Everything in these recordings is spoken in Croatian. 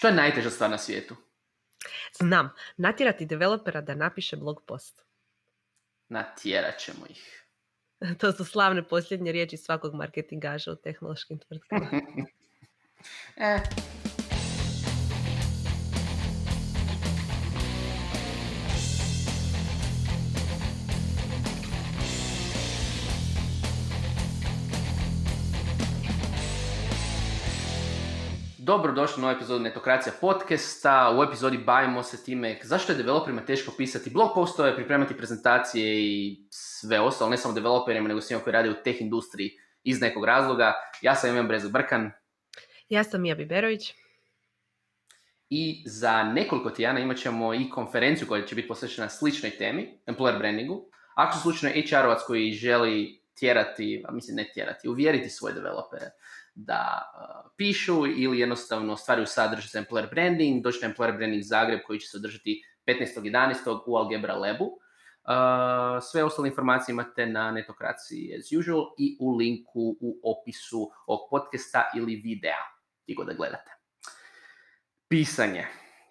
Što je najteža stvar na svijetu? Znam, natjerati developera da napiše blog post. Natjerat ćemo ih. To su slavne posljednje riječi svakog marketingaža u tehnološkim tvrtkama. e, Dobrodošli u novu epizodu Netokracija podcasta. U epizodi bavimo se time zašto je developerima teško pisati blog postove, pripremati prezentacije i sve ostalo, ne samo developerima, nego svima koji rade u teh industriji iz nekog razloga. Ja sam Ivan Brezak Brkan. Ja sam Mija Biberović. I za nekoliko tijana imat ćemo i konferenciju koja će biti posvećena sličnoj temi, employer brandingu. Ako su slučajno HR-ovac koji želi tjerati, a mislim ne tjerati, uvjeriti svoje developere da uh, pišu ili jednostavno stvaraju sadržaj za employer branding, doći na employer branding Zagreb koji će se održati 15.11. u Algebra Labu. Uh, sve ostale informacije imate na netokraciji as usual i u linku u opisu ovog podcasta ili videa, ti da gledate. Pisanje.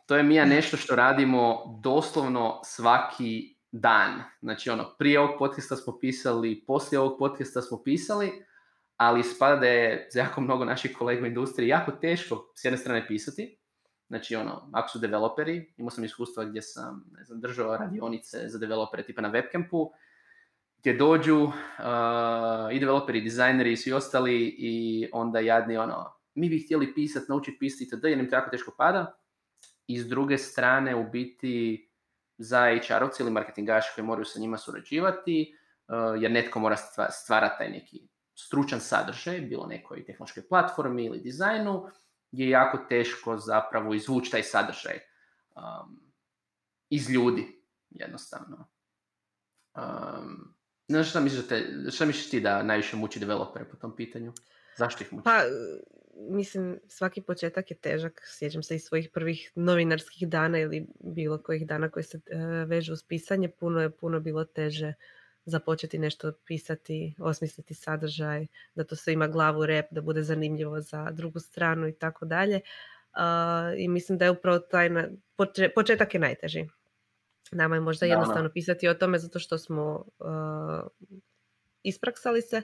To je Mija nešto što radimo doslovno svaki dan. Znači ono, prije ovog podcasta smo pisali, poslije ovog podcasta smo pisali, ali spada da je za jako mnogo naših kolega u industriji jako teško s jedne strane pisati. Znači, ono, ako su developeri, imao sam iskustva gdje sam, ne znam, držao radionice za developere tipa na webcampu, gdje dođu uh, i developeri, i dizajneri i svi ostali i onda jadni ono, mi bi htjeli pisati, naučiti pisati itd. jer im to jako teško pada. I s druge strane, u biti, za HR-ovci ili marketingaši koji moraju sa njima surađivati, uh, jer netko mora stvarati taj neki stručan sadržaj, bilo nekoj tehnološkoj platformi ili dizajnu, je jako teško zapravo izvući taj sadržaj um, iz ljudi, jednostavno. Um, ne misliš, šta misliš ti da najviše muči developere po tom pitanju? Zašto ih muči? Pa, mislim, svaki početak je težak. Sjećam se iz svojih prvih novinarskih dana ili bilo kojih dana koji se uh, vežu uz pisanje. Puno je puno bilo teže započeti nešto pisati, osmisliti sadržaj, da to sve ima glavu rep, da bude zanimljivo za drugu stranu i tako dalje. I mislim da je upravo taj početak je najteži. Nama je možda jednostavno pisati o tome zato što smo uh, ispraksali se,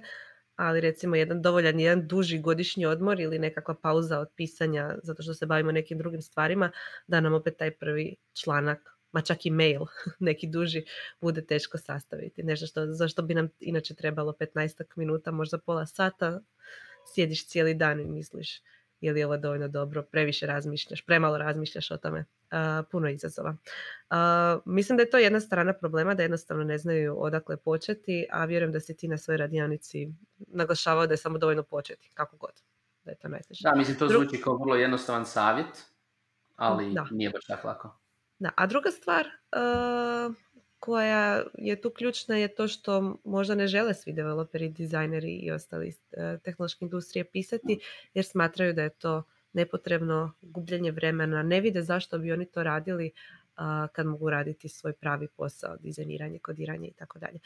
ali recimo jedan dovoljan jedan duži godišnji odmor ili nekakva pauza od pisanja zato što se bavimo nekim drugim stvarima da nam opet taj prvi članak ma čak i mail, neki duži, bude teško sastaviti. Nešto što, zašto bi nam inače trebalo 15 minuta, možda pola sata, sjediš cijeli dan i misliš je li ovo dovoljno dobro, previše razmišljaš, premalo razmišljaš o tome. puno izazova. mislim da je to jedna strana problema, da jednostavno ne znaju odakle početi, a vjerujem da si ti na svojoj radionici naglašavao da je samo dovoljno početi, kako god. Da je to najteže. Da, mislim, to zvuči kao vrlo jednostavan savjet, ali da. nije baš tako lako. Da, a druga stvar uh, koja je tu ključna je to što možda ne žele svi developeri, dizajneri i ostali uh, tehnološke industrije pisati jer smatraju da je to nepotrebno gubljenje vremena, ne vide zašto bi oni to radili uh, kad mogu raditi svoj pravi posao, dizajniranje, kodiranje i tako dalje.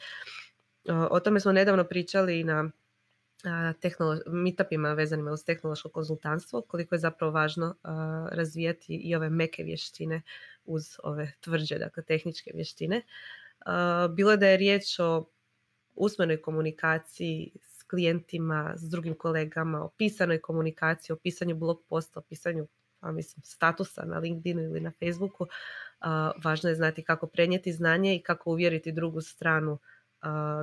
O tome smo nedavno pričali i na tehnolo- meetupima vezanima uz tehnološko konzultantstvo, koliko je zapravo važno razvijati i ove meke vještine uz ove tvrđe, dakle tehničke vještine. Bilo da je riječ o usmenoj komunikaciji s klijentima, s drugim kolegama, o pisanoj komunikaciji, o pisanju blog posta, o pisanju pa mislim, statusa na LinkedInu ili na Facebooku, važno je znati kako prenijeti znanje i kako uvjeriti drugu stranu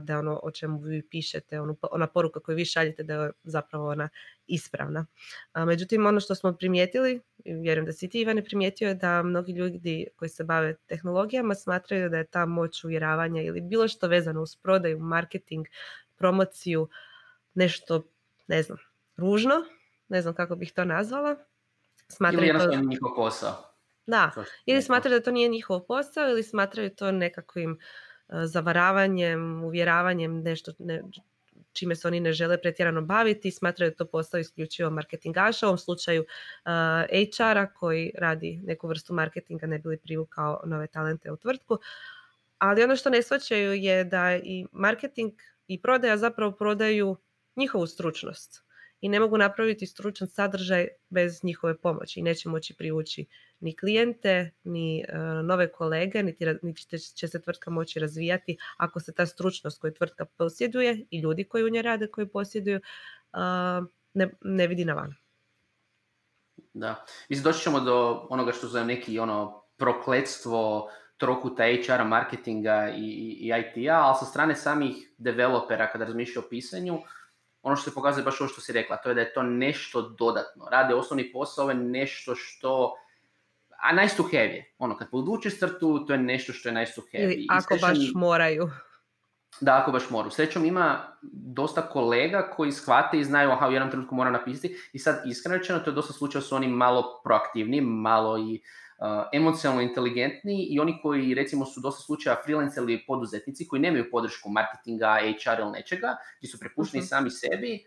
da je ono o čemu vi pišete, ono, ona poruka koju vi šaljete da je zapravo ona ispravna. Međutim, ono što smo primijetili, vjerujem da si ti Ivane primijetio je da mnogi ljudi koji se bave tehnologijama smatraju da je ta moć uvjeravanja ili bilo što vezano uz prodaju, marketing, promociju, nešto, ne znam, ružno, ne znam kako bih to nazvala. Smatraju ili to... njihov posao. Da, ili smatraju da to nije njihov posao ili smatraju to nekakvim zavaravanjem, uvjeravanjem, nešto ne, čime se oni ne žele pretjerano baviti, smatraju da to postao isključivo marketingaša, u ovom slučaju uh, HR-a koji radi neku vrstu marketinga ne bi li privukao nove talente u tvrtku. Ali ono što ne shvaćaju je da i marketing i prodaja zapravo prodaju njihovu stručnost i ne mogu napraviti stručan sadržaj bez njihove pomoći i neće moći privući ni klijente, ni e, nove kolege, niti, niti će se tvrtka moći razvijati ako se ta stručnost koju tvrtka posjeduje i ljudi koji u njoj rade koji posjeduju ne, vidi na van. Da, mislim doći ćemo do onoga što zovem neki ono prokletstvo trokuta HR-a, marketinga i, i IT-a, ali sa strane samih developera kada razmišljaju o pisanju, ono što se pokazuje baš ovo što si rekla, to je da je to nešto dodatno. Rade osnovni posao, je nešto što a nice to have je. Ono, kad podvučeš crtu, to je nešto što je nice to have. Ili ako baš moraju. Da, ako baš moru. Srećom ima dosta kolega koji shvate i znaju aha, u jednom trenutku moram napisati i sad iskreno rečeno to je dosta slučaj su oni malo proaktivni, malo i emocionalno inteligentni i oni koji recimo su dosta slučaja freelance ili poduzetnici koji nemaju podršku marketinga, HR ili nečega, gdje su prepušteni uh sami sebi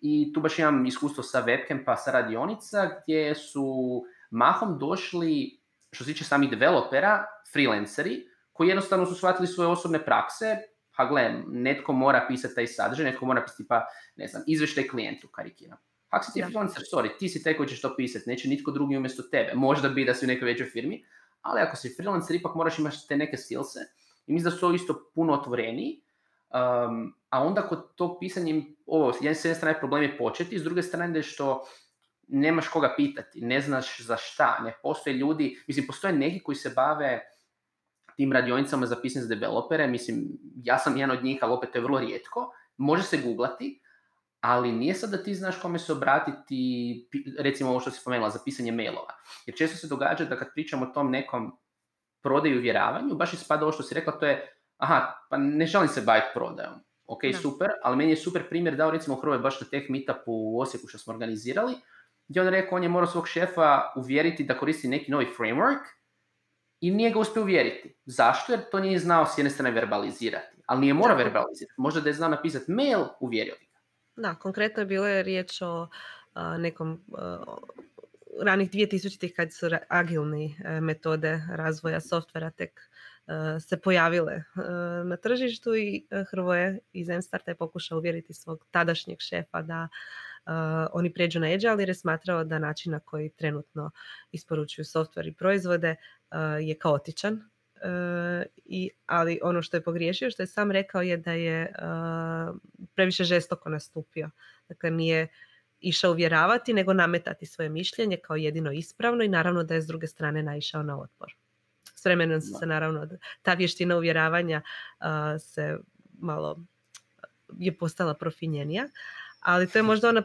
i tu baš imam iskustvo sa webcam pa sa radionica gdje su mahom došli što se tiče samih developera, freelanceri, koji jednostavno su shvatili svoje osobne prakse, ha gle, netko mora pisati taj sadržaj, netko mora pisati pa, ne znam, izveštaj klijentu, karikiram. Ako si ti freelancer, sorry, ti si taj koji ćeš to pisati, neće nitko drugi umjesto tebe. Možda bi da si u nekoj većoj firmi, ali ako si freelancer, ipak moraš imati te neke skillse. I mislim da su isto puno otvoreniji. Um, a onda kod tog pisanja, ovo, s jedne strane problem je početi, s druge strane je što nemaš koga pitati, ne znaš za šta, ne postoje ljudi, mislim, postoje neki koji se bave tim radionicama za pisanje za developere, mislim, ja sam jedan od njih, ali opet to je vrlo rijetko, može se googlati, ali nije sad da ti znaš kome se obratiti, recimo ovo što si spomenula, za pisanje mailova. Jer često se događa da kad pričamo o tom nekom prodaju uvjeravanju, baš ispada ovo što si rekla, to je, aha, pa ne želim se baviti prodajom. Ok, super, ali meni je super primjer dao recimo Hrvoj baš na teh meetupu u Osijeku što smo organizirali, gdje on rekao, on je morao svog šefa uvjeriti da koristi neki novi framework i nije ga uspio uvjeriti. Zašto? Jer to nije znao s jedne strane verbalizirati. Ali nije morao verbalizirati. Možda da je znao napisati mail, uvjerio. Da, konkretno je bilo riječ o nekom ranih 2000-ih kad su agilni e, metode razvoja softvera tek e, se pojavile e, na tržištu i Hrvoje iz Enstarta je pokušao uvjeriti svog tadašnjeg šefa da oni pređu na Agile jer je smatrao da način na koji trenutno isporučuju software i proizvode je kaotičan. I, ali ono što je pogriješio, što je sam rekao je da je previše žestoko nastupio. Dakle, nije išao uvjeravati, nego nametati svoje mišljenje kao jedino ispravno i naravno da je s druge strane naišao na otpor. S vremenom se naravno ta vještina uvjeravanja se malo je postala profinjenija, ali to je možda ona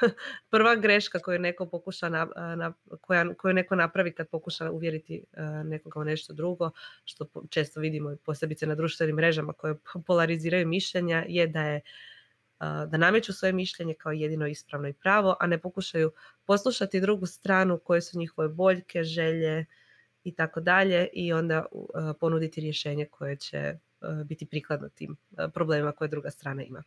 prva greška koju neko pokuša na, na, koja, koju neko napravi kad pokuša uvjeriti e, nekoga u nešto drugo, što često vidimo posebice na društvenim mrežama koje polariziraju mišljenja, je da je da nameću svoje mišljenje kao jedino ispravno i pravo, a ne pokušaju poslušati drugu stranu koje su njihove boljke, želje i tako dalje i onda ponuditi rješenje koje će biti prikladno tim problemima koje druga strana ima.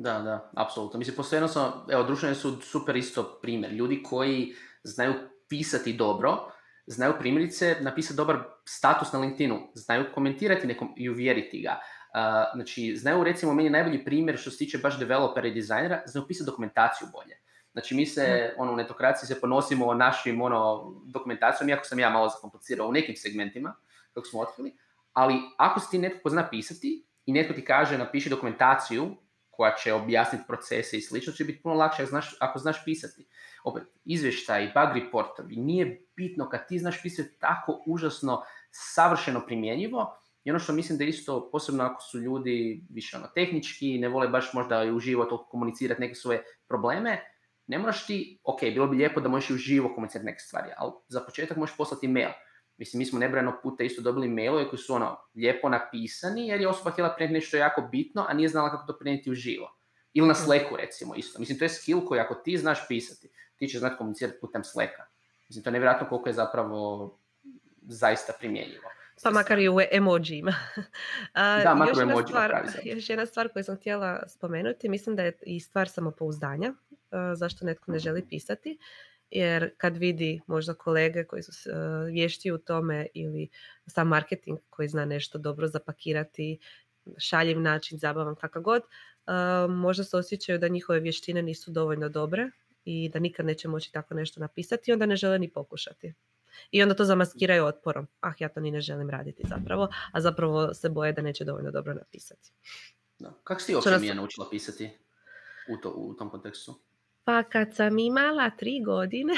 Da, da, apsolutno. Mislim, postoje jednostavno, evo, društvene su super isto primjer. Ljudi koji znaju pisati dobro, znaju primjerice napisati dobar status na LinkedInu, znaju komentirati nekom i uvjeriti ga. Uh, znači, znaju recimo meni najbolji primjer što se tiče baš developera i dizajnera, znaju pisati dokumentaciju bolje. Znači, mi se, ono, u netokraciji se ponosimo našim, ono, dokumentacijom, iako sam ja malo zakomplicirao u nekim segmentima, kako smo otkrili, ali ako si ti netko ko zna pisati i netko ti kaže napiši dokumentaciju koja će objasniti procese i slično, će biti puno lakše ako znaš, ako znaš pisati. Opet, izvještaj, bug reportovi, nije bitno kad ti znaš pisati tako užasno savršeno primjenjivo, i ono što mislim da isto, posebno ako su ljudi više ono, tehnički, ne vole baš možda i uživo to komunicirati neke svoje probleme, ne moraš ti, ok, bilo bi lijepo da možeš i uživo komunicirati neke stvari, ali za početak možeš poslati mail. Mislim, mi smo nebrojeno puta isto dobili mailove koji su ono lijepo napisani jer je osoba htjela prenijeti nešto jako bitno, a nije znala kako to prenijeti uživo. Ili na Slacku recimo isto. Mislim, to je skill koji ako ti znaš pisati, ti ćeš znati komunicirati putem Slacka. Mislim, to je nevjerojatno koliko je zapravo zaista primjenjivo. Pa makar i u emojima. da, makar u emojima stvar, Još jedna stvar koju sam htjela spomenuti, mislim da je i stvar samopouzdanja, zašto netko ne želi pisati, jer kad vidi možda kolege koji su vješti u tome ili sam marketing koji zna nešto dobro zapakirati, šaljiv način, zabavan kakav god, možda se osjećaju da njihove vještine nisu dovoljno dobre i da nikad neće moći tako nešto napisati i onda ne žele ni pokušati. I onda to zamaskiraju otporom. Ah, ja to ni ne želim raditi zapravo, a zapravo se boje da neće dovoljno dobro napisati. Da. Kako si ti uopće nas... naučila pisati u, to, u tom kontekstu? Pa kad sam imala tri godine,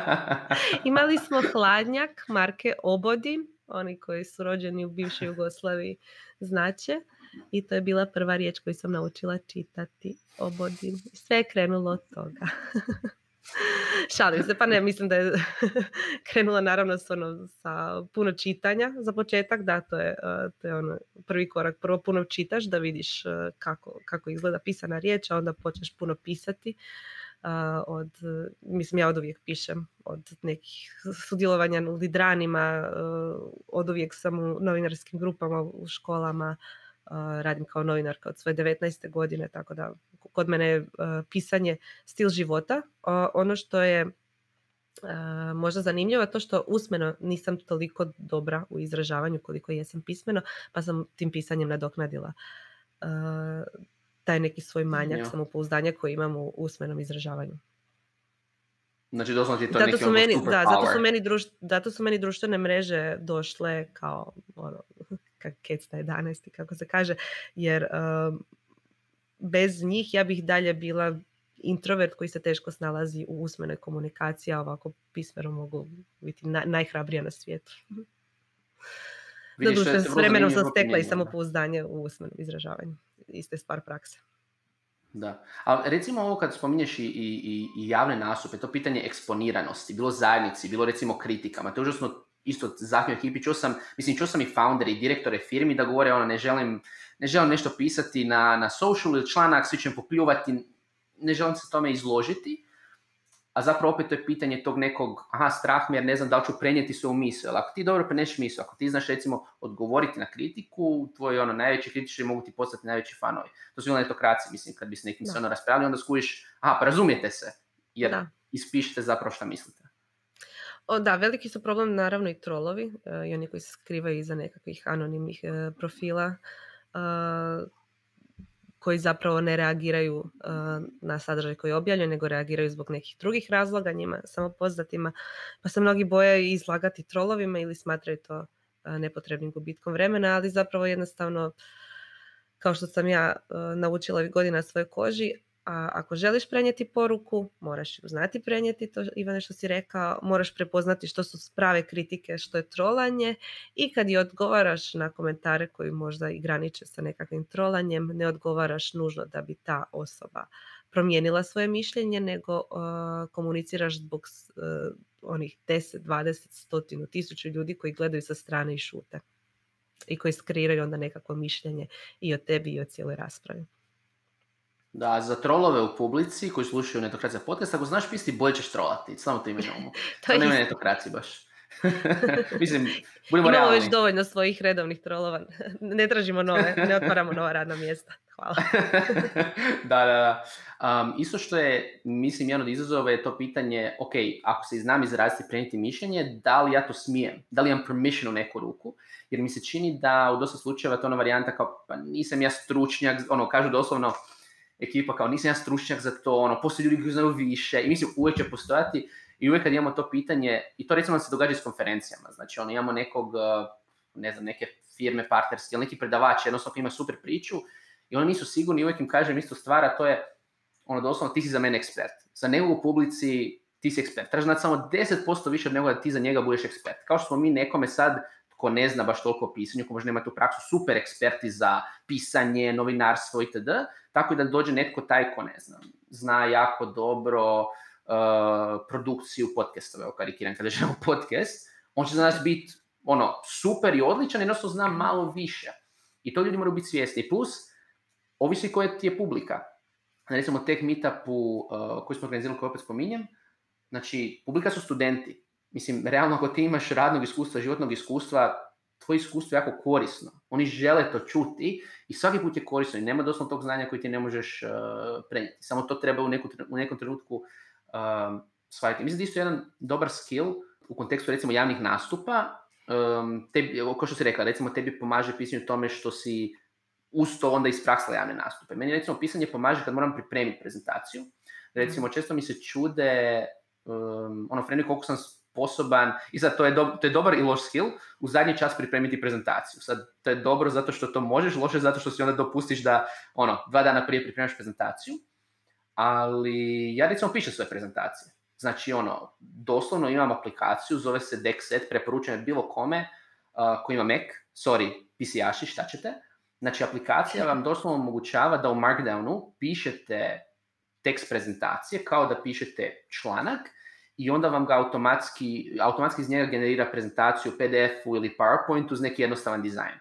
imali smo hladnjak marke Obodin, oni koji su rođeni u bivšoj Jugoslaviji znače. I to je bila prva riječ koju sam naučila čitati Obodin. Sve je krenulo od toga. Šalim se, pa ne, mislim da je krenula naravno s ono, sa puno čitanja za početak, da, to je, e, to je ono, prvi korak. Prvo puno čitaš da vidiš e, kako, kako izgleda pisana riječ, a onda počneš puno pisati. Uh, od, mislim ja od uvijek pišem od nekih sudjelovanja u lidranima, od uvijek sam u novinarskim grupama u školama, radim kao novinarka od svoje 19. godine, tako da kod mene je pisanje stil života. Ono što je možda zanimljivo je to što usmeno nisam toliko dobra u izražavanju koliko jesam pismeno, pa sam tim pisanjem nadoknadila taj neki svoj manjak ja. samopouzdanja koji imam u usmenom izražavanju. Znači doslovno ti to zato neki su meni, da, zato su meni, druš, zato su meni društvene mreže došle kao ono, kak kecta 11 kako se kaže, jer um, bez njih ja bih dalje bila introvert koji se teško snalazi u usmenoj komunikaciji, a ovako pismeno mogu biti na, najhrabrija na svijetu. Doduše, s vremenom sam stekla i samopouzdanje u usmenom izražavanju. Iste stvar prakse. Da, ali recimo ovo kad spominješ i, i, i javne nastupe, to pitanje eksponiranosti, bilo zajednici, bilo recimo kritikama, to je užasno isto zahtjev ekipi, čuo sam, mislim, čuo sam i foundere i direktore firmi da govore ono, ne želim, ne želim nešto pisati na, na social ili članak, svi ćem popljuvati, ne želim se tome izložiti, a zapravo opet to je pitanje tog nekog, aha, strah mi jer ne znam da li ću prenijeti svoju misl. Ako ti dobro preneš misl, ako ti znaš recimo odgovoriti na kritiku, tvoji ono, najveći kritičari mogu ti postati najveći fanovi. To su bilo netokraci, mislim, kad bi s nekim se ono raspravili, onda skužiš, aha, pa razumijete se, jer da. ispišete zapravo šta mislite. O, da, veliki su problem naravno i trolovi uh, i oni koji se skrivaju iza nekakvih anonimnih uh, profila uh, koji zapravo ne reagiraju na sadržaj koji je nego reagiraju zbog nekih drugih razloga njima, samo poznatima, pa se mnogi boje izlagati trolovima ili smatraju to nepotrebnim gubitkom vremena, ali zapravo jednostavno kao što sam ja naučila ovih godina svoje koži, a ako želiš prenijeti poruku, moraš ju znati prenijeti, to Ivane što si rekao, moraš prepoznati što su prave kritike, što je trolanje i kad i odgovaraš na komentare koji možda i graniče sa nekakvim trolanjem, ne odgovaraš nužno da bi ta osoba promijenila svoje mišljenje, nego uh, komuniciraš zbog uh, onih 10, 20, stotinu, tisuću ljudi koji gledaju sa strane i šute i koji skreiraju onda nekakvo mišljenje i o tebi i o cijeloj raspravi. Da, za trolove u publici koji slušaju netokracija podcast, ako znaš pisati, bolje ćeš trolati. Samo to ime to, nema netokracije baš. Mislim, budemo Imamo realni. već dovoljno svojih redovnih trolova. ne tražimo nove, ne otvaramo nova radna mjesta. Hvala. da, da, da. Um, isto što je, mislim, jedan od izazova je to pitanje, ok, ako se znam izraziti prenijeti mišljenje, da li ja to smijem? Da li imam permission u neku ruku? Jer mi se čini da u dosta slučajeva to ona varijanta kao, pa nisam ja stručnjak, ono, kažu doslovno, ekipa kao nisam ja stručnjak za to, ono, postoje ljudi koji znaju više i mislim uvijek će postojati i uvijek kad imamo to pitanje, i to recimo se događa s konferencijama, znači ono, imamo nekog, uh, ne znam, neke firme, partnerski ili neki predavač, jednostavno ima super priču i oni nisu sigurni i uvijek im kažem isto stvar, a to je ono doslovno ti si za mene ekspert. Za nekog u publici ti si ekspert. Treba znati samo 10% više od nego da ti za njega budeš ekspert. Kao što smo mi nekome sad ko ne zna baš toliko o pisanju, ko možda nema tu praksu, super eksperti za pisanje, novinarstvo itd. Tako da dođe netko taj ko ne znam, zna jako dobro uh, produkciju podcastove, evo karikiram kada želimo podcast, on će za nas biti ono, super i odličan, jednostavno zna malo više. I to ljudi moraju biti svjesni. Plus, ovisi koja ti je publika. Recimo, Tech Meetupu uh, koji smo organizirali, koji opet spominjem, znači, publika su studenti mislim, realno ako ti imaš radnog iskustva, životnog iskustva, tvoje iskustvo je jako korisno. Oni žele to čuti i svaki put je korisno i nema doslovno tog znanja koji ti ne možeš uh, prenijeti. Samo to treba u, neku, u nekom trenutku uh, shvatiti. Mislim da isto jedan dobar skill u kontekstu recimo javnih nastupa, um, tebi, kao što si rekla, recimo tebi pomaže pisanju tome što si uz to onda ispraksla javne nastupe. Meni recimo pisanje pomaže kad moram pripremiti prezentaciju. Recimo često mi se čude um, ono, freni koliko sam sposoban, i sad to je, to je dobar i loš skill, u zadnji čas pripremiti prezentaciju. Sad, to je dobro zato što to možeš, loše zato što si onda dopustiš da, ono, dva dana prije pripremaš prezentaciju, ali ja recimo pišem svoje prezentacije. Znači, ono, doslovno imam aplikaciju, zove se Dexet, preporučujem bilo kome uh, ko ima Mac, sorry, PC-aši, šta ćete. Znači, aplikacija vam doslovno omogućava da u Markdownu pišete tekst prezentacije kao da pišete članak i onda vam ga automatski, automatski iz njega generira prezentaciju u PDF-u ili PowerPointu uz neki jednostavan dizajn.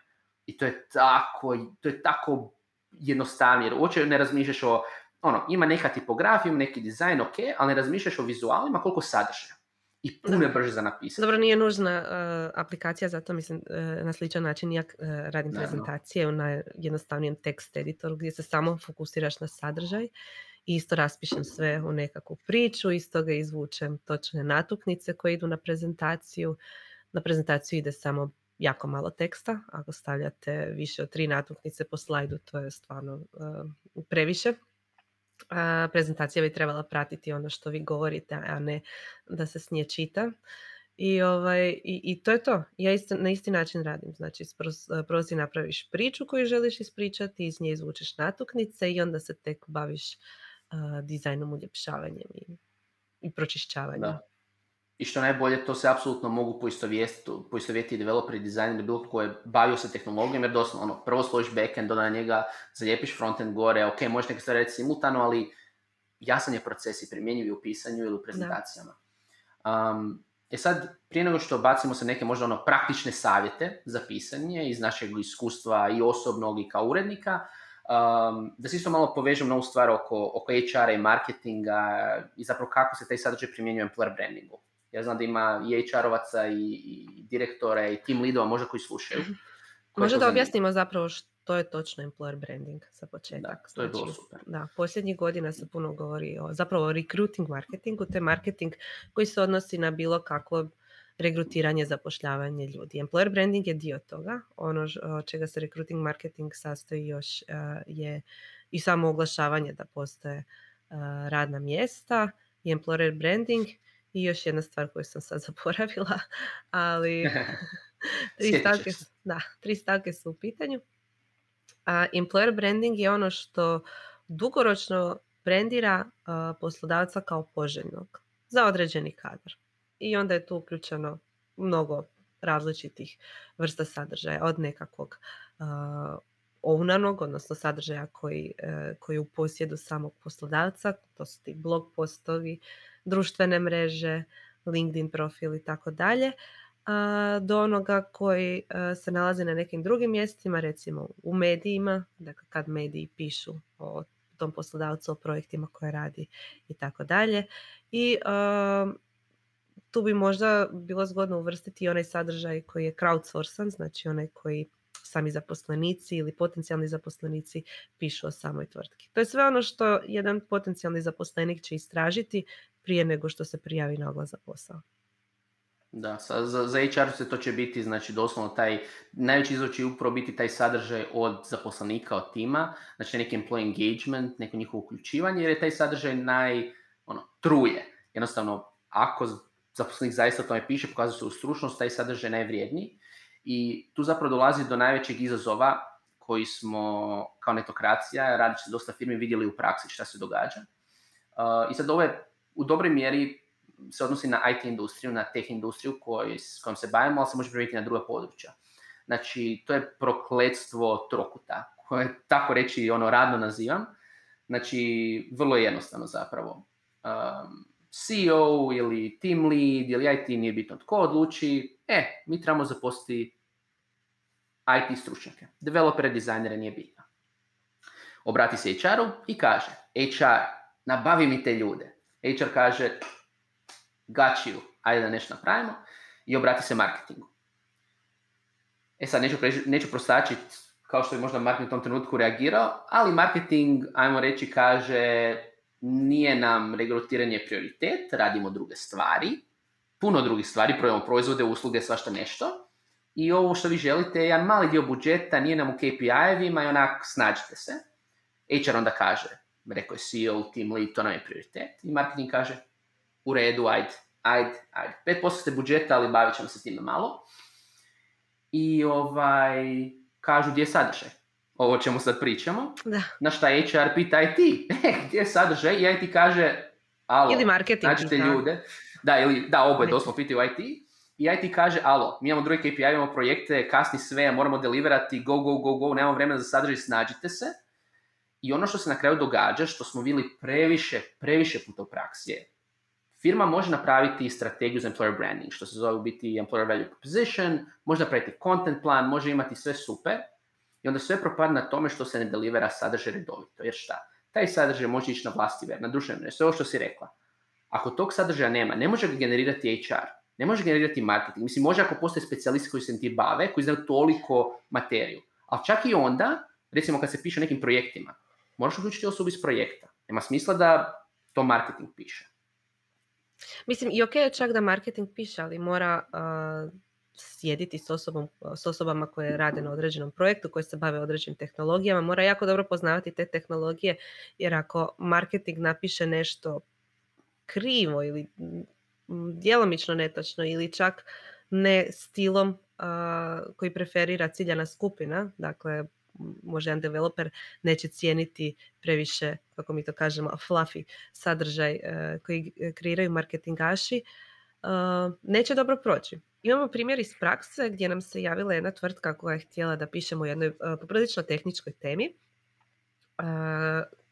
I to je tako, to je tako jednostavnije, jer uopće ne razmišljaš o, ono, ima neka tipografija, ima neki dizajn, ok, ali ne razmišljaš o vizualima koliko sadržaja. I puno je brže za napisati. Dobro, nije nužna uh, aplikacija, zato mislim uh, na sličan način ja uh, radim prezentacije na jednostavnijem tekst editoru gdje se samo fokusiraš na sadržaj isto raspišem sve u nekakvu priču, isto ga izvučem točne natuknice koje idu na prezentaciju. Na prezentaciju ide samo jako malo teksta. Ako stavljate više od tri natuknice po slajdu, to je stvarno uh, previše. A prezentacija bi trebala pratiti ono što vi govorite, a ne da se s nje čita. I, ovaj, i, i to je to. Ja isto, na isti način radim. Znači, prvo si napraviš priču koju želiš ispričati, iz nje izvučeš natuknice i onda se tek baviš uh, dizajnom, uljepšavanjem i, i pročišćavanjem. Da. I što najbolje, to se apsolutno mogu poistovjetiti developeri, dizajneri, bilo tko je bavio se tehnologijom, jer doslovno, ono, prvo složiš backend, onda na njega zalijepiš frontend gore, ok, možeš neke stvari reći simultano, ali jasan je proces i primjenjivi u pisanju ili u prezentacijama. Um, e sad, prije nego što bacimo se neke možda ono praktične savjete za pisanje iz našeg iskustva i osobnog i kao urednika, Um, da se isto malo povežem na ovu stvar oko, oko HR-a i marketinga i zapravo kako se taj sadržaj primjenjuje u employer brandingu. Ja znam da ima i HR-ovaca i, i direktora i team leadova možda koji slušaju. Mhm. Možda da objasnimo zapravo što je točno employer branding za početak. Da, to je bilo znači, super. Da, posljednjih godina se puno govori o zapravo recruiting marketingu, to je marketing koji se odnosi na bilo kakvo regrutiranje, zapošljavanje ljudi. Employer branding je dio toga. Ono čega se recruiting marketing sastoji još je i samo oglašavanje da postoje radna mjesta i employer branding i još jedna stvar koju sam sad zaboravila, ali tri, stavke, da, tri stavke su u pitanju. A employer branding je ono što dugoročno brandira poslodavca kao poželjnog za određeni kadar i onda je tu uključeno mnogo različitih vrsta sadržaja od nekakvog uh, odnosno sadržaja koji, uh, koji je u posjedu samog poslodavca, to su ti blog postovi, društvene mreže, LinkedIn profil i tako dalje, do onoga koji uh, se nalazi na nekim drugim mjestima, recimo u medijima, dakle kad mediji pišu o tom poslodavcu, o projektima koje radi i tako dalje. I uh, tu bi možda bilo zgodno uvrstiti onaj sadržaj koji je crowdsourcan, znači onaj koji sami zaposlenici ili potencijalni zaposlenici pišu o samoj tvrtki. To je sve ono što jedan potencijalni zaposlenik će istražiti prije nego što se prijavi na oglas za posao. Da, za, za HR se to će biti, znači doslovno taj, najveći izvor će upravo biti taj sadržaj od zaposlenika, od tima, znači neki employee engagement, neko njihovo uključivanje, jer je taj sadržaj naj, ono, truje. Jednostavno, ako zaposlenik zaista o tome piše, pokazuje se stručnost, taj sadržaj najvrijedniji. I tu zapravo dolazi do najvećeg izazova koji smo kao netokracija, radići dosta firmi, vidjeli u praksi šta se događa. Uh, I sad ovo je u dobroj mjeri se odnosi na IT industriju, na tech industriju koj, s kojom se bavimo, ali se može primijeniti na druga područja. Znači, to je prokletstvo trokuta, koje tako reći ono radno nazivam. Znači, vrlo je jednostavno zapravo. Um, CEO ili team lead ili IT, nije bitno tko odluči, e, mi trebamo zaposliti IT stručnjake. Developere, dizajnere, nije bitno. Obrati se HR-u i kaže, HR, nabavi mi te ljude. HR kaže, you, ajde da nešto napravimo. I obrati se marketingu. E sad, neću, neću prostačiti kao što je možda marketing u tom trenutku reagirao, ali marketing, ajmo reći, kaže, nije nam regrutiranje prioritet, radimo druge stvari, puno drugih stvari, prodajemo proizvode, usluge, svašta nešto. i ovo što vi želite je jedan mali dio budžeta, nije nam u KPI-evima i onak snađite se. HR onda kaže, rekao je CEO, team lead, to nam je prioritet. I marketing kaže, u redu, ajde, ajde, ajde. 5% ste budžeta, ali bavit ćemo se time malo. I ovaj, kažu gdje je sadržaj. Ovo čemu sad pričamo. Da. Na šta HR pita IT, e, gdje je sadržaj? I IT kaže, alo, Ili marketing. nađite da. ljude. Da, ili, da, oboje doslovno pitaju IT. I IT kaže, alo, mi imamo drugi KPI, imamo projekte, kasni sve, moramo deliverati, go, go, go, go, nemamo vremena za sadržaj, snađite se. I ono što se na kraju događa, što smo vidjeli previše, previše puta u praksi je, firma može napraviti strategiju za employer branding, što se zove u biti employer value proposition, može napraviti content plan, može imati sve super, i onda sve propada na tome što se ne delivera sadržaj redovito. Jer šta? Taj sadržaj može ići na vlasti web, na društvene sve ovo što si rekla. Ako tog sadržaja nema, ne može ga generirati HR, ne može generirati marketing. Mislim, može ako postoje specijalisti koji se ti bave, koji znaju toliko materiju. Ali čak i onda, recimo kad se piše o nekim projektima, moraš uključiti osobu iz projekta. Nema smisla da to marketing piše. Mislim, i ok je čak da marketing piše, ali mora sjediti s, osobom, s osobama koje rade na određenom projektu, koje se bave određenim tehnologijama, mora jako dobro poznavati te tehnologije, jer ako marketing napiše nešto krivo ili mm, djelomično netočno ili čak ne stilom a, koji preferira ciljana skupina, dakle možda jedan developer neće cijeniti previše, kako mi to kažemo, fluffy sadržaj e, koji kreiraju marketingaši, neće dobro proći. Imamo primjer iz prakse gdje nam se javila jedna tvrtka koja je htjela da pišemo o jednoj e, poprilično tehničkoj temi e,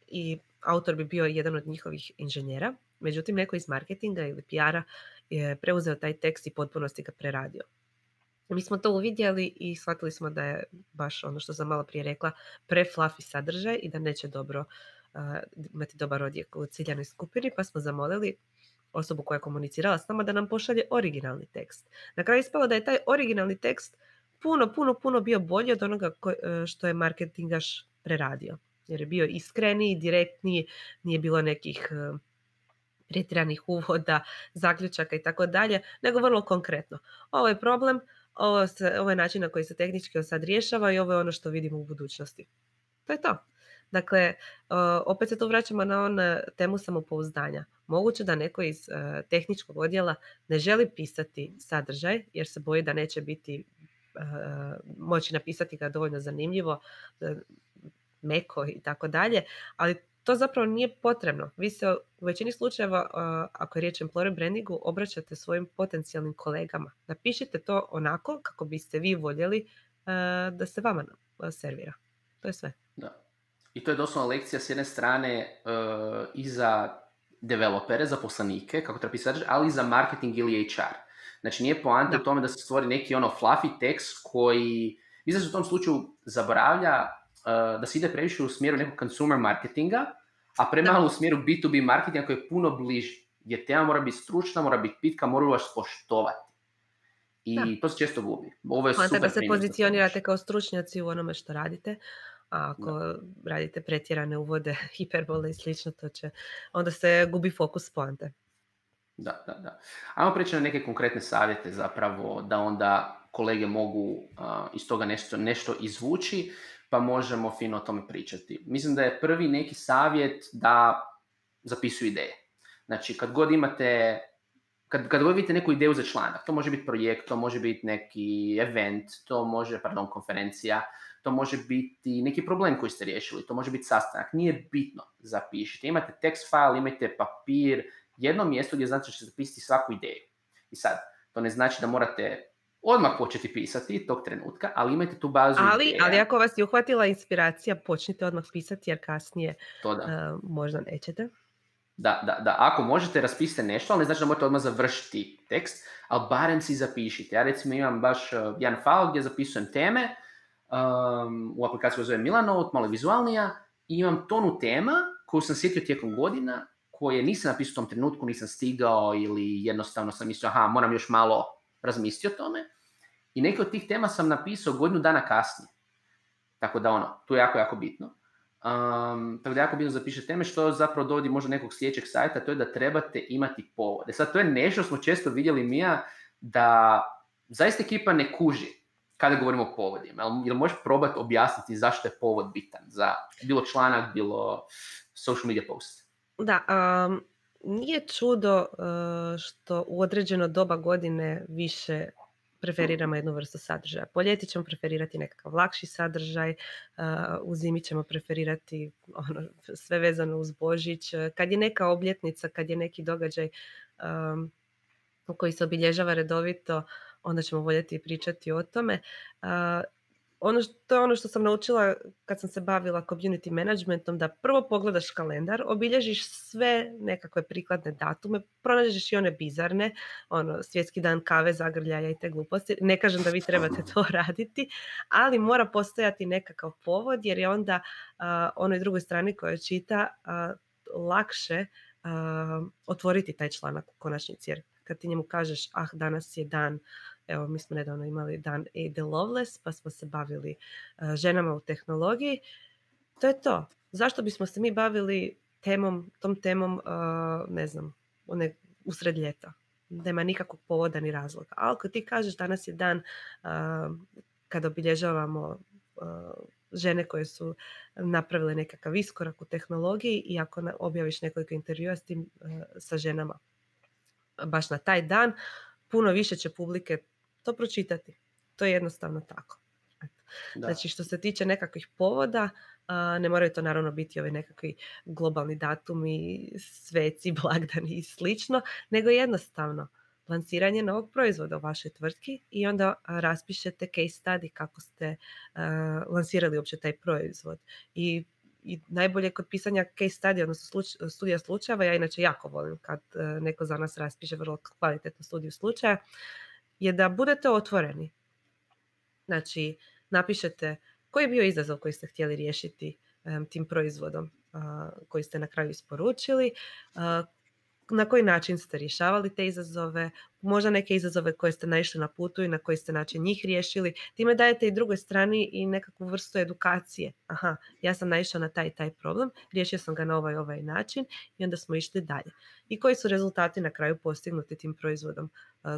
i autor bi bio jedan od njihovih inženjera. Međutim, neko iz marketinga ili PR-a je preuzeo taj tekst i potpunosti ga preradio. Mi smo to uvidjeli i shvatili smo da je baš ono što sam malo prije rekla preflafi sadržaj i da neće dobro uh, imati dobar odjek u ciljanoj skupini, pa smo zamolili osobu koja je komunicirala s nama da nam pošalje originalni tekst. Na kraju ispalo da je taj originalni tekst puno, puno, puno bio bolji od onoga uh, što je marketingaš preradio. Jer je bio iskreniji, direktniji, nije bilo nekih uh, pretjeranih uvoda, zaključaka i tako dalje, nego vrlo konkretno. Ovo je problem, ovo, se, ovo je način na koji se tehnički sad rješava i ovo je ono što vidimo u budućnosti. To je to. Dakle, uh, opet se tu vraćamo na on temu samopouzdanja. Moguće da neko iz uh, tehničkog odjela ne želi pisati sadržaj jer se boji da neće biti uh, moći napisati ga dovoljno zanimljivo, meko i tako dalje, ali to zapravo nije potrebno. Vi se u većini slučajeva, uh, ako je riječ o employer brandingu, obraćate svojim potencijalnim kolegama. Napišite to onako kako biste vi voljeli uh, da se vama servira. To je sve. Da. I to je doslovno lekcija s jedne strane uh, i za developere, za poslanike, kako treba pisati, ali i za marketing ili HR. Znači nije poanta u tome da se stvori neki ono fluffy tekst koji, mislim se u tom slučaju zaboravlja da se ide previše u smjeru nekog consumer marketinga, a premalo u smjeru B2B marketinga koji je puno bliži. Gdje tema mora biti stručna, mora biti pitka, mora vas poštovati. I da. to se često gubi. Ovo je Poanta super da se pozicionirate kao stručnjaci u onome što radite, a ako da. radite pretjerane uvode, hiperbole i slično, to će, onda se gubi fokus poante. Da, da, da. Ajmo preći na neke konkretne savjete zapravo, da onda kolege mogu uh, iz toga nešto, nešto izvući pa možemo fino o tome pričati. Mislim da je prvi neki savjet da zapisuju ideje. Znači, kad god imate, kad, kad god vidite neku ideju za članak, to može biti projekt, to može biti neki event, to može, pardon, konferencija, to može biti neki problem koji ste riješili, to može biti sastanak, nije bitno, zapišite. Imate text file, imate papir, jedno mjesto gdje znate da ćete zapisati svaku ideju. I sad, to ne znači da morate odmah početi pisati tog trenutka, ali imajte tu bazu ali, ideja. Ali ako vas je uhvatila inspiracija, počnite odmah pisati jer kasnije to da. Uh, možda nećete. Da, da, da. Ako možete, raspisite nešto, ali ne znači da morate odmah završiti tekst, ali barem si zapišite. Ja recimo imam baš uh, jedan file gdje zapisujem teme, um, u aplikaciji koja zove Milanote, malo vizualnija, i imam tonu tema koju sam sjetio tijekom godina, koje nisam napisao u tom trenutku, nisam stigao ili jednostavno sam mislio, aha, moram još malo razmisliti o tome. I neke od tih tema sam napisao godinu dana kasnije. Tako da ono, to je jako, jako bitno. Um, tako da jako bitno zapiše teme što zapravo dovodi možda nekog sljedećeg sajta, to je da trebate imati povode. Sad to je nešto smo često vidjeli Mija da zaista ekipa ne kuži kada govorimo o povodima? Jel, jel možeš probati objasniti zašto je povod bitan za bilo članak, bilo social media post? Da, um, nije čudo uh, što u određeno doba godine više preferiramo jednu vrstu sadržaja. Po ljeti ćemo preferirati nekakav lakši sadržaj, uh, u zimi ćemo preferirati ono, sve vezano uz Božić. Kad je neka obljetnica, kad je neki događaj um, koji se obilježava redovito, onda ćemo voljeti pričati o tome. Uh, ono što, to je ono što sam naučila kad sam se bavila community managementom, da prvo pogledaš kalendar, obilježiš sve nekakve prikladne datume, pronađeš i one bizarne, ono, svjetski dan kave, zagrljaja i te gluposti. Ne kažem da vi trebate to raditi, ali mora postojati nekakav povod, jer je onda uh, onoj drugoj strani koja čita lakše otvoriti taj članak u konačnici, jer kad ti njemu kažeš, ah, danas je dan Evo, mi smo nedavno imali dan Ada Loveless, pa smo se bavili uh, ženama u tehnologiji. To je to. Zašto bismo se mi bavili temom, tom temom, uh, ne znam, one, usred ljeta? Nema nikakvog povoda ni razloga. Ali ako ti kažeš danas je dan uh, kada obilježavamo žene koje su napravile nekakav iskorak u tehnologiji i ako objaviš nekoliko intervjua s tim, sa ženama baš na taj dan, puno više će publike to pročitati. To je jednostavno tako. Znači što se tiče nekakvih povoda, ne moraju to naravno biti ovi nekakvi globalni datumi, sveci, blagdani i slično, nego jednostavno lanciranje novog proizvoda u vašoj tvrtki i onda raspišete case study kako ste lansirali uopće taj proizvod. I i najbolje kod pisanja case study, odnosno studija slučajeva, ja inače jako volim kad neko za nas raspiše vrlo kvalitetnu studiju slučaja, je da budete otvoreni. Znači, napišete koji je bio izazov koji ste htjeli riješiti tim proizvodom koji ste na kraju isporučili, na koji način ste rješavali te izazove, možda neke izazove koje ste naišli na putu i na koji ste način njih riješili. Time dajete i drugoj strani i nekakvu vrstu edukacije. Aha, ja sam naišao na taj taj problem, riješio sam ga na ovaj ovaj način i onda smo išli dalje. I koji su rezultati na kraju postignuti tim proizvodom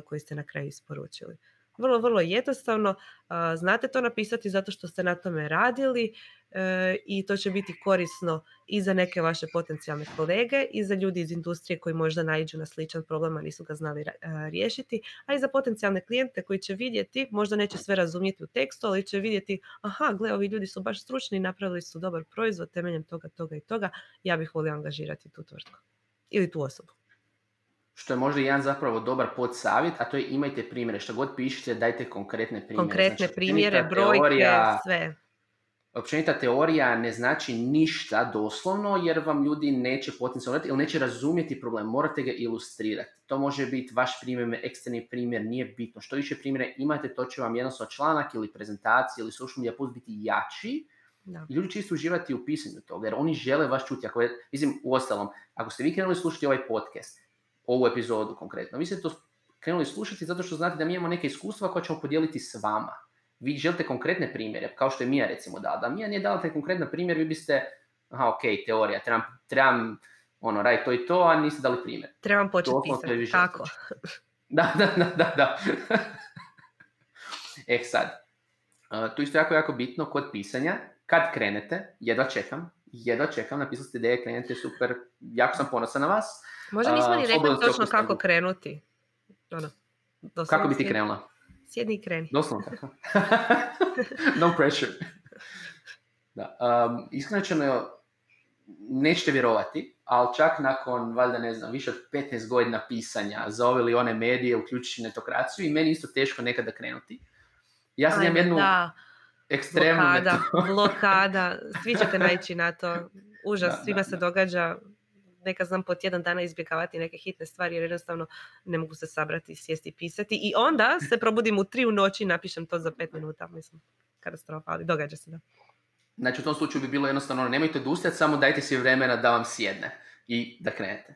koji ste na kraju isporučili vrlo, vrlo jednostavno. Znate to napisati zato što ste na tome radili e, i to će biti korisno i za neke vaše potencijalne kolege i za ljudi iz industrije koji možda naiđu na sličan problem, a nisu ga znali e, riješiti, a i za potencijalne klijente koji će vidjeti, možda neće sve razumjeti u tekstu, ali će vidjeti, aha, gle, ovi ljudi su baš stručni napravili su dobar proizvod temeljem toga, toga i toga, ja bih volio angažirati tu tvrtku ili tu osobu što je možda jedan zapravo dobar podsavjet, a to je imajte primjere. Što god pišete, dajte konkretne primjere. Konkretne znači, primjere, brojke, teorija, sve. Općenita teorija ne znači ništa doslovno, jer vam ljudi neće potencijalno ili neće razumjeti problem. Morate ga ilustrirati. To može biti vaš primjer, eksterni primjer, nije bitno. Što više primjere imate, to će vam jednostavno članak ili prezentacija ili social media post biti jači. Da. I ljudi će isto uživati u pisanju toga, jer oni žele vas čuti. Ako je, mislim, u ostalom, ako ste vi krenuli slušati ovaj podcast, ovu epizodu konkretno. Vi ste to krenuli slušati zato što znate da mi imamo neke iskustva koja ćemo podijeliti s vama. Vi želite konkretne primjere, kao što je Mija recimo dala. Da Mija nije dala taj konkretan primjer, vi biste, aha, ok, teorija, trebam, trebam ono, raditi to i to, a niste dali primjer. Trebam početi pisati, tako. Da, da, da, da. da. e sad, uh, tu isto jako, jako bitno kod pisanja, kad krenete, jedva čekam, jedva čekam, napisali ste ideje, krenete, super, jako sam ponosan na vas. Možda nismo ni rekli točno kako krenuti. Ono, kako bi ti krenula? Sjedni i kreni. Doslovno tako. no pressure. Da. Um, iskreno nećete vjerovati, ali čak nakon, valjda ne znam, više od 15 godina pisanja za ove ili one medije, uključujući netokraciju, i meni isto teško nekada krenuti. Ja sam imam jednu da. Ekstremnu blokada, blokada, svi ćete naići na to. Užas, da, svima da, se događa, neka znam po tjedan dana izbjegavati neke hitne stvari jer jednostavno ne mogu se sabrati, sjesti i pisati. I onda se probudim u tri u noći i napišem to za pet minuta. Mislim, katastrofa, ali događa se da. Znači u tom slučaju bi bilo jednostavno, ono, nemojte odustati, samo dajte si vremena da vam sjedne i da krenete.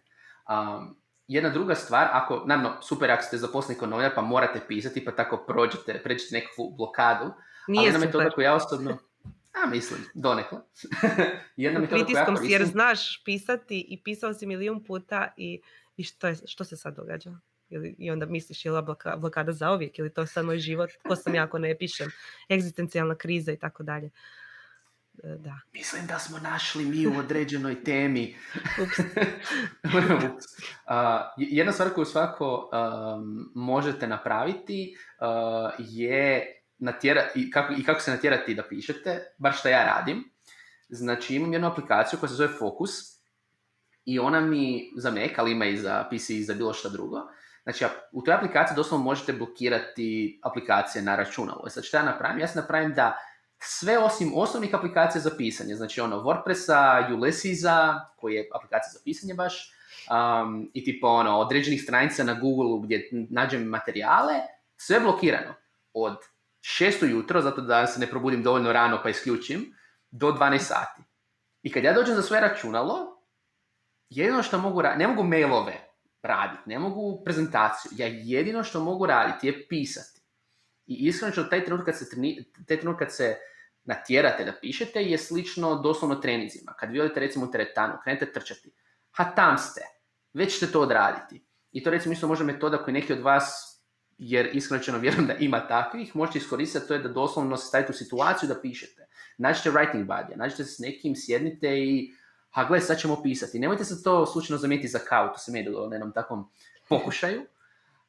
Um, jedna druga stvar, ako, naravno, super ako ste zaposleni kod novinar, pa morate pisati, pa tako prođete, pređete nekakvu blokadu. Nije ali super. metoda ja osobno, a mislim, donekle. Jedna mi pritiskom si jer znaš pisati i pisao si milijun puta i, i što, je, što se sad događa? ili, i onda misliš je li bloka, blokada zauvijek ili to je sad moj život, ko sam ja ako ne pišem, egzistencijalna kriza i tako dalje. E, Da. Mislim da smo našli mi u određenoj temi. Ups. Ups. A, jedna stvar koju svako um, možete napraviti uh, je natjera, i, kako, i kako se natjerati da pišete, bar što ja radim. Znači imam jednu aplikaciju koja se zove Focus i ona mi za Mac, ali ima i za PC i za bilo što drugo. Znači, u toj aplikaciji doslovno možete blokirati aplikacije na računalu. Sad što ja napravim? Ja se napravim da sve osim osnovnih aplikacija za pisanje, znači ono WordPressa, Ulyssesa, koji je aplikacija za pisanje baš, um, i tipo ono, određenih stranica na Google gdje nađem materijale, sve blokirano. Od 6 ujutro, zato da se ne probudim dovoljno rano pa isključim, do 12 sati. I kad ja dođem za svoje računalo, jedino što mogu raditi, ne mogu mailove raditi, ne mogu prezentaciju, ja jedino što mogu raditi je pisati. I iskreno taj trenutak kad se, treni, taj trenutak kad se natjerate da pišete je slično doslovno treninzima. Kad vi odete recimo u teretanu, krenete trčati, ha tam ste, već ćete to odraditi. I to recimo isto možda metoda koju neki od vas, jer iskreno vjerujem da ima takvih, možete iskoristiti, a to je da doslovno se stavite u situaciju da pišete. Nađite writing buddy, nađite se s nekim, sjednite i ha gle, sad ćemo pisati. Nemojte se to slučajno zamijeniti za kavu, to se meni dogodilo na jednom takvom pokušaju.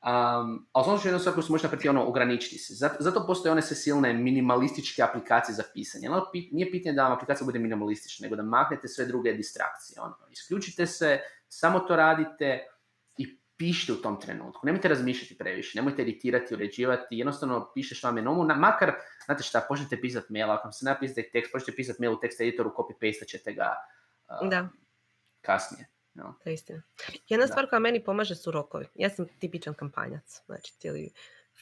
Um, što jednu stvar koju se može napraviti je ono ograničiti se. Zato, postoje one sve silne minimalističke aplikacije za pisanje. Ono, nije pitanje da vam aplikacija bude minimalistična, nego da maknete sve druge distrakcije. Ono, isključite se, samo to radite pišite u tom trenutku. Nemojte razmišljati previše, nemojte editirati, uređivati, jednostavno pišite što vam je. Na- Makar, znate šta, počnete pisati mail, ako vam se napisate tekst, počnete pisati mail u tekst editoru, copy-paste ćete ga uh, Da. kasnije. jel? To je istina. Jedna Da. stvar koja meni pomaže su rokovi. Ja sam tipičan kampanjac. Znači, cijeli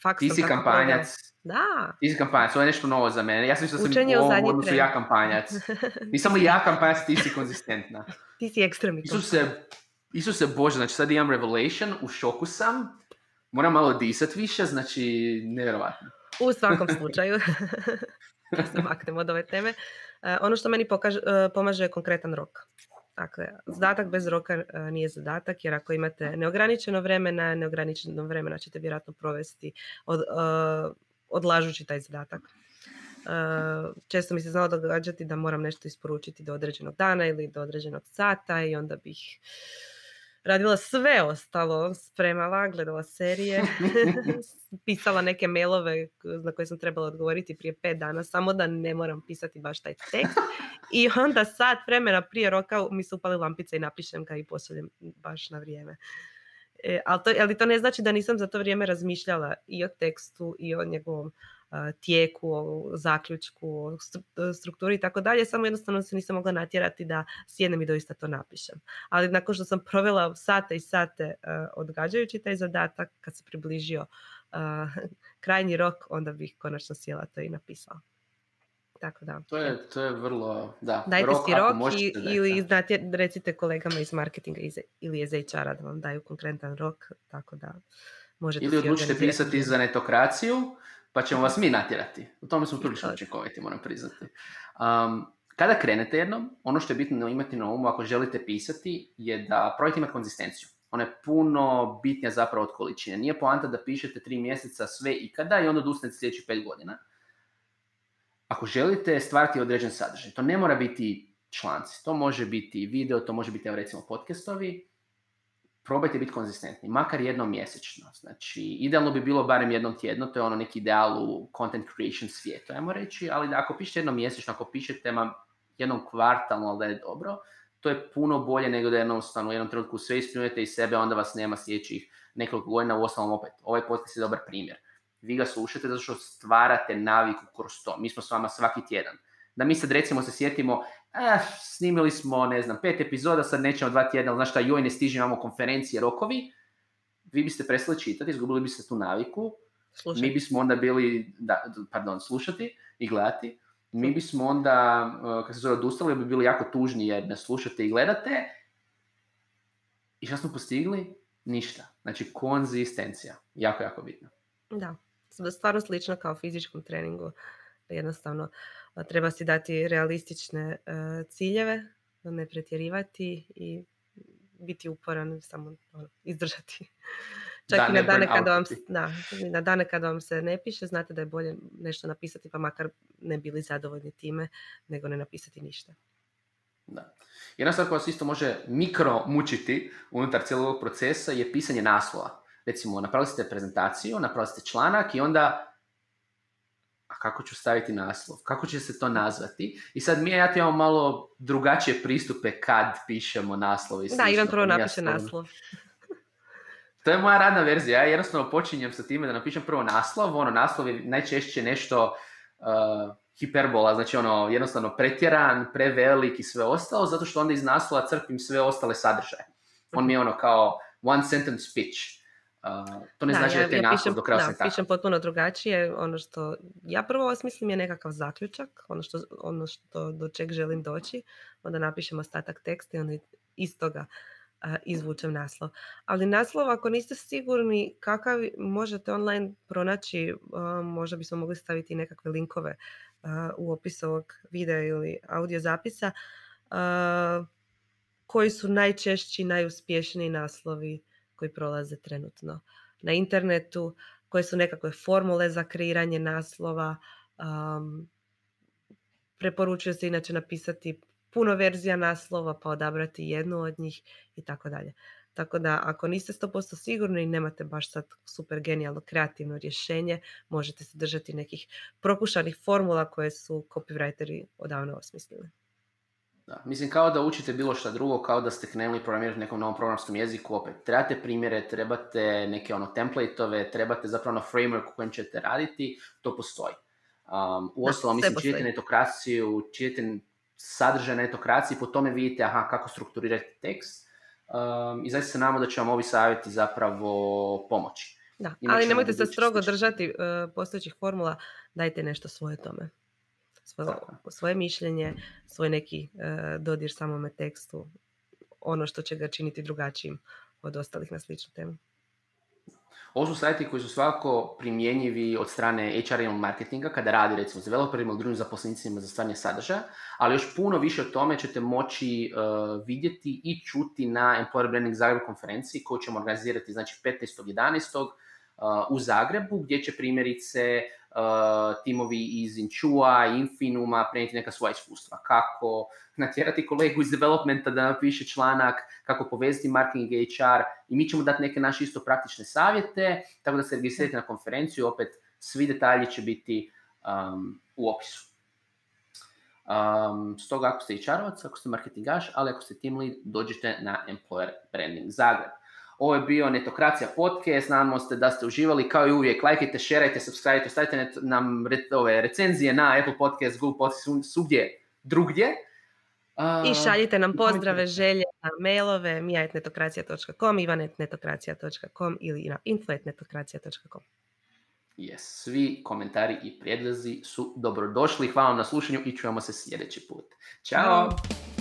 faks Ti si kampanjac. Da. Ti si kampanjac, ovo je nešto novo za mene. Ja sam da sam Učenje u ovom odnosu ja kampanjac. Nisam li ja kampanjac, ti si konzistentna. Ti si ekstremni Isuse, Isuse Bože, znači sad imam revelation, u šoku sam, moram malo disat više, znači nevjerovatno. U svakom slučaju, da se maknemo od ove teme, e, ono što meni pokaže, e, pomaže je konkretan rok. Dakle, zadatak bez roka e, nije zadatak, jer ako imate neograničeno vremena, neograničeno vremena ćete vjerojatno provesti od, odlažući taj zadatak. Često mi se znalo događati da moram nešto isporučiti do određenog dana ili do određenog sata i onda bih radila sve ostalo, spremala, gledala serije, pisala neke mailove na koje sam trebala odgovoriti prije pet dana, samo da ne moram pisati baš taj tekst. I onda sat vremena prije roka mi se upali lampice i napišem ga i pošaljem baš na vrijeme. E, ali, to, ali to ne znači da nisam za to vrijeme razmišljala i o tekstu i o njegovom tijeku, o zaključku, o stru- strukturi i tako dalje, samo jednostavno se nisam mogla natjerati da sjednem i doista to napišem. Ali nakon što sam provela sate i sate a, odgađajući taj zadatak, kad se približio a, krajnji rok, onda bih konačno sjela to i napisala. Tako da. To je, to je vrlo, da, Dajte rok, si rok i, ili znate, recite kolegama iz marketinga iz, ili iz HR-a da vam daju konkretan rok, tako da možete Ili odlučite pisati za netokraciju, pa ćemo vas mi natjerati. U tome smo prilično učinkoviti, moram priznati. Um, kada krenete jednom, ono što je bitno imati na umu ako želite pisati je da projekt ima konzistenciju. Ona je puno bitnija zapravo od količine. Nije poanta da pišete tri mjeseca sve ikada i onda odustanete sljedećih pet godina. Ako želite stvarati određen sadržaj, to ne mora biti članci, to može biti video, to može biti evo recimo podcastovi, probajte biti konzistentni, makar jednom mjesečno. Znači, idealno bi bilo barem jednom tjedno, to je ono neki ideal u content creation svijetu, ajmo reći, ali da ako pišete jednom mjesečno, ako pišete ma jednom kvartalno, ali da je dobro, to je puno bolje nego da jednostavno u jednom trenutku sve ispljunete iz sebe, onda vas nema sljedećih nekoliko godina, u ostalom opet, ovaj podcast je dobar primjer. Vi ga slušate zato što stvarate naviku kroz to. Mi smo s vama svaki tjedan. Da mi sad recimo se sjetimo, eh, snimili smo, ne znam, pet epizoda, sad nećemo dva tjedna, ali znaš šta, joj, ne stižem, imamo konferencije, rokovi, vi biste prestali čitati, izgubili biste tu naviku, Slušaj, mi bismo onda bili, da, pardon, slušati i gledati, mi bismo onda, uh, kako se zove, odustali, bi bili jako tužni jer ne slušate i gledate. I što smo postigli? Ništa. Znači, konzistencija. Jako, jako bitno. Da, stvarno slično kao fizičkom treningu. Jednostavno treba si dati realistične e, ciljeve, ne pretjerivati i biti uporan, samo ono, izdržati. Čak Da, i na dane, kada vam, da, na dane kada vam se ne piše, znate da je bolje nešto napisati, pa makar ne bili zadovoljni time, nego ne napisati ništa. Da. Jedna stvar koja vas isto može mikro mučiti unutar cijelog procesa je pisanje naslova. Recimo, napravili ste prezentaciju, napravili ste članak i onda kako ću staviti naslov? Kako će se to nazvati? I sad mi ja ti imamo malo drugačije pristupe kad pišemo naslov i Da. Ivan prvo Pa ja napiše naslov. To je moja radna verzija. Ja jednostavno počinjem sa time da napišem prvo naslov. Ono, naslov je najčešće nešto uh, hiperbola, znači ono, jednostavno pretjeran, prevelik i sve ostalo, zato što onda iz naslova crpim sve ostale sadržaje. On mi je ono kao one sentence pitch. Uh, to ne znači da, je taj naslov pišem, do kraja da, pišem potpuno drugačije. Ono što ja prvo osmislim je nekakav zaključak, ono što, ono što do čeg želim doći, onda napišem ostatak teksta i onda iz toga a, izvučem naslov. Ali naslov, ako niste sigurni kakav možete online pronaći, a, možda bismo mogli staviti nekakve linkove u opisu ovog videa ili audio zapisa, koji su najčešći, najuspješniji naslovi koji prolaze trenutno na internetu, koje su nekakve formule za kreiranje naslova. Um, preporučuje se inače napisati puno verzija naslova pa odabrati jednu od njih i tako dalje. Tako da ako niste 100% sigurni i nemate baš sad super genijalno kreativno rješenje, možete se držati nekih prokušanih formula koje su copywriteri odavno osmislili. Da. Mislim, kao da učite bilo šta drugo, kao da ste krenuli programirati nekom novom programskom jeziku, opet trebate primjere, trebate neke ono templateove, trebate zapravo ono framework u kojem ćete raditi, to postoji. Um, u sve mislim, postoji. netokraciju, čitate sadržaj netokracije, po tome vidite aha, kako strukturirati tekst. Um, I zaista se nadamo da će vam ovi savjeti zapravo pomoći. Da, ali nemojte se strogo držati e, postojećih formula, dajte nešto svoje tome. Svoje, svoje mišljenje, svoj neki e, dodir samome tekstu, ono što će ga činiti drugačijim od ostalih na sličnu temu. Ovo su sajti koji su svakako primjenjivi od strane HR i marketinga kada radi recimo s developerima ili drugim zaposlenicima za stvaranje sadržaja, ali još puno više o tome ćete moći uh, vidjeti i čuti na Employer Branding Zagreb konferenciji koju ćemo organizirati znači 15.11. Uh, u Zagrebu gdje će primjerice uh, timovi iz Inchua i Infinuma prenijeti neka svoja iskustva. Kako natjerati kolegu iz developmenta da napiše članak, kako povezati marketing i HR i mi ćemo dati neke naše isto praktične savjete, tako da se registrirate na konferenciju, opet svi detalji će biti um, u opisu. Um, stoga ako ste HR-ovac, ako ste marketingaš, ali ako ste team lead, dođite na Employer Branding Zagreb. Ovo je bio Netokracija podcast, nadamo se da ste uživali, kao i uvijek, lajkajte, šerajte, subscribe, stavite net- nam re, ove recenzije na Apple Podcast, Google Podcast, svu- svugdje drugdje. I šaljite nam pozdrave, želje na mailove mija.netokracija.com, ivan.netokracija.com ili na info.netokracija.com. Yes, svi komentari i prijedlozi su dobrodošli. Hvala vam na slušanju i čujemo se sljedeći put. Ćao! Ćao.